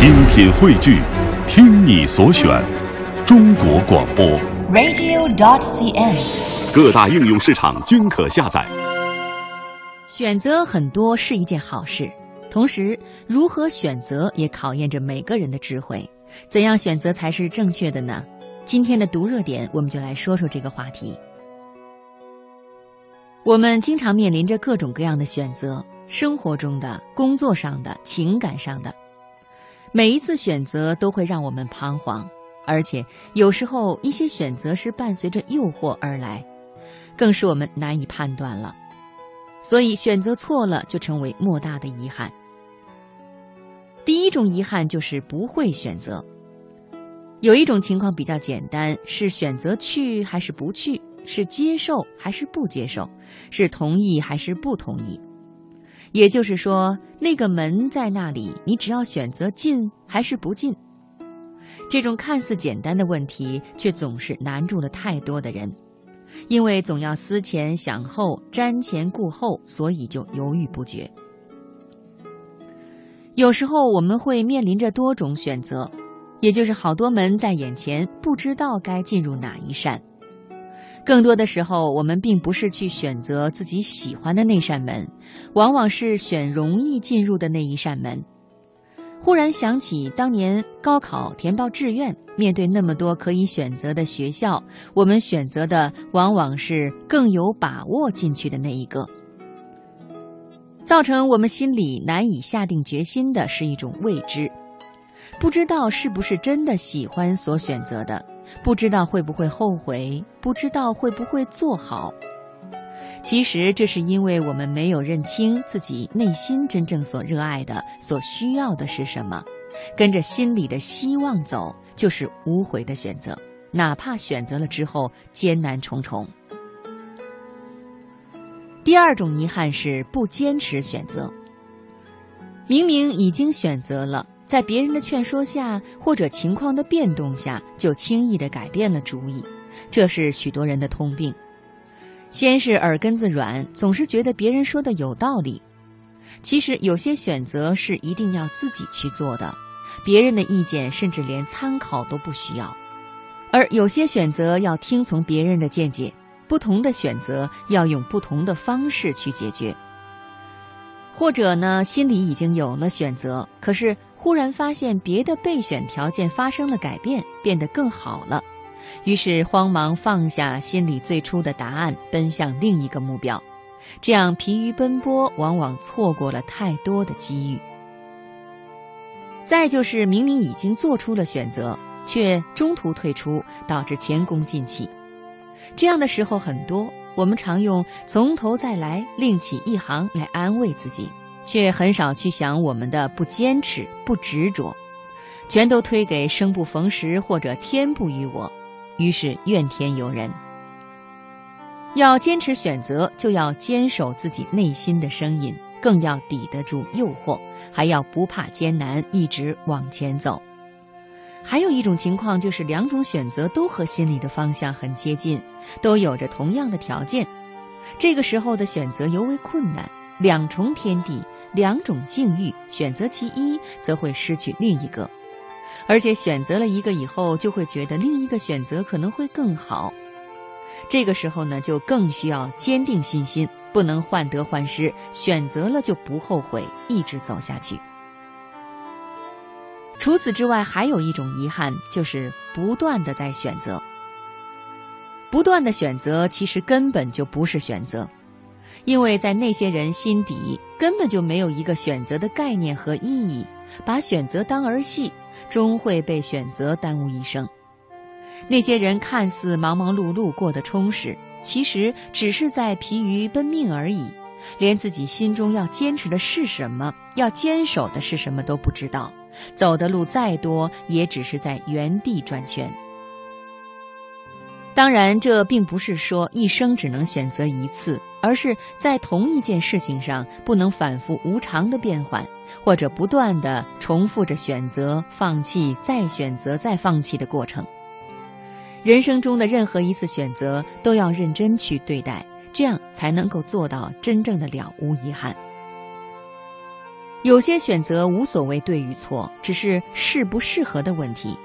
精品汇聚，听你所选，中国广播。radio.dot.cn，。各大应用市场均可下载。选择很多是一件好事，同时如何选择也考验着每个人的智慧。怎样选择才是正确的呢？今天的读热点，我们就来说说这个话题。我们经常面临着各种各样的选择，生活中的、工作上的、情感上的，每一次选择都会让我们彷徨，而且有时候一些选择是伴随着诱惑而来，更是我们难以判断了。所以选择错了，就成为莫大的遗憾。第一种遗憾就是不会选择。有一种情况比较简单，是选择去还是不去，是接受还是不接受，是同意还是不同意。也就是说，那个门在那里，你只要选择进还是不进。这种看似简单的问题，却总是难住了太多的人。因为总要思前想后、瞻前顾后，所以就犹豫不决。有时候我们会面临着多种选择，也就是好多门在眼前，不知道该进入哪一扇。更多的时候，我们并不是去选择自己喜欢的那扇门，往往是选容易进入的那一扇门。忽然想起当年高考填报志愿，面对那么多可以选择的学校，我们选择的往往是更有把握进去的那一个。造成我们心里难以下定决心的是一种未知，不知道是不是真的喜欢所选择的，不知道会不会后悔，不知道会不会做好。其实这是因为我们没有认清自己内心真正所热爱的、所需要的是什么，跟着心里的希望走，就是无悔的选择，哪怕选择了之后艰难重重。第二种遗憾是不坚持选择。明明已经选择了，在别人的劝说下或者情况的变动下，就轻易的改变了主意，这是许多人的通病。先是耳根子软，总是觉得别人说的有道理。其实有些选择是一定要自己去做的，别人的意见甚至连参考都不需要。而有些选择要听从别人的见解，不同的选择要用不同的方式去解决。或者呢，心里已经有了选择，可是忽然发现别的备选条件发生了改变，变得更好了。于是慌忙放下心里最初的答案，奔向另一个目标，这样疲于奔波，往往错过了太多的机遇。再就是明明已经做出了选择，却中途退出，导致前功尽弃。这样的时候很多，我们常用“从头再来，另起一行”来安慰自己，却很少去想我们的不坚持、不执着，全都推给生不逢时或者天不与我。于是怨天尤人。要坚持选择，就要坚守自己内心的声音，更要抵得住诱惑，还要不怕艰难，一直往前走。还有一种情况就是两种选择都和心里的方向很接近，都有着同样的条件，这个时候的选择尤为困难。两重天地，两种境遇，选择其一，则会失去另一个。而且选择了一个以后，就会觉得另一个选择可能会更好。这个时候呢，就更需要坚定信心，不能患得患失，选择了就不后悔，一直走下去。除此之外，还有一种遗憾，就是不断的在选择。不断的选择，其实根本就不是选择，因为在那些人心底，根本就没有一个选择的概念和意义，把选择当儿戏。终会被选择耽误一生。那些人看似忙忙碌碌过得充实，其实只是在疲于奔命而已，连自己心中要坚持的是什么，要坚守的是什么都不知道。走的路再多，也只是在原地转圈。当然，这并不是说一生只能选择一次，而是在同一件事情上不能反复无常的变换，或者不断的重复着选择、放弃、再选择、再放弃的过程。人生中的任何一次选择都要认真去对待，这样才能够做到真正的了无遗憾。有些选择无所谓对与错，只是适不适合的问题。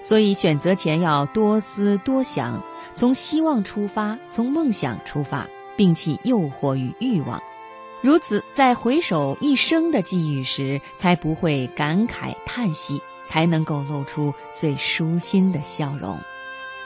所以选择前要多思多想，从希望出发，从梦想出发，摒弃诱惑与欲望。如此，在回首一生的际遇时，才不会感慨叹息，才能够露出最舒心的笑容。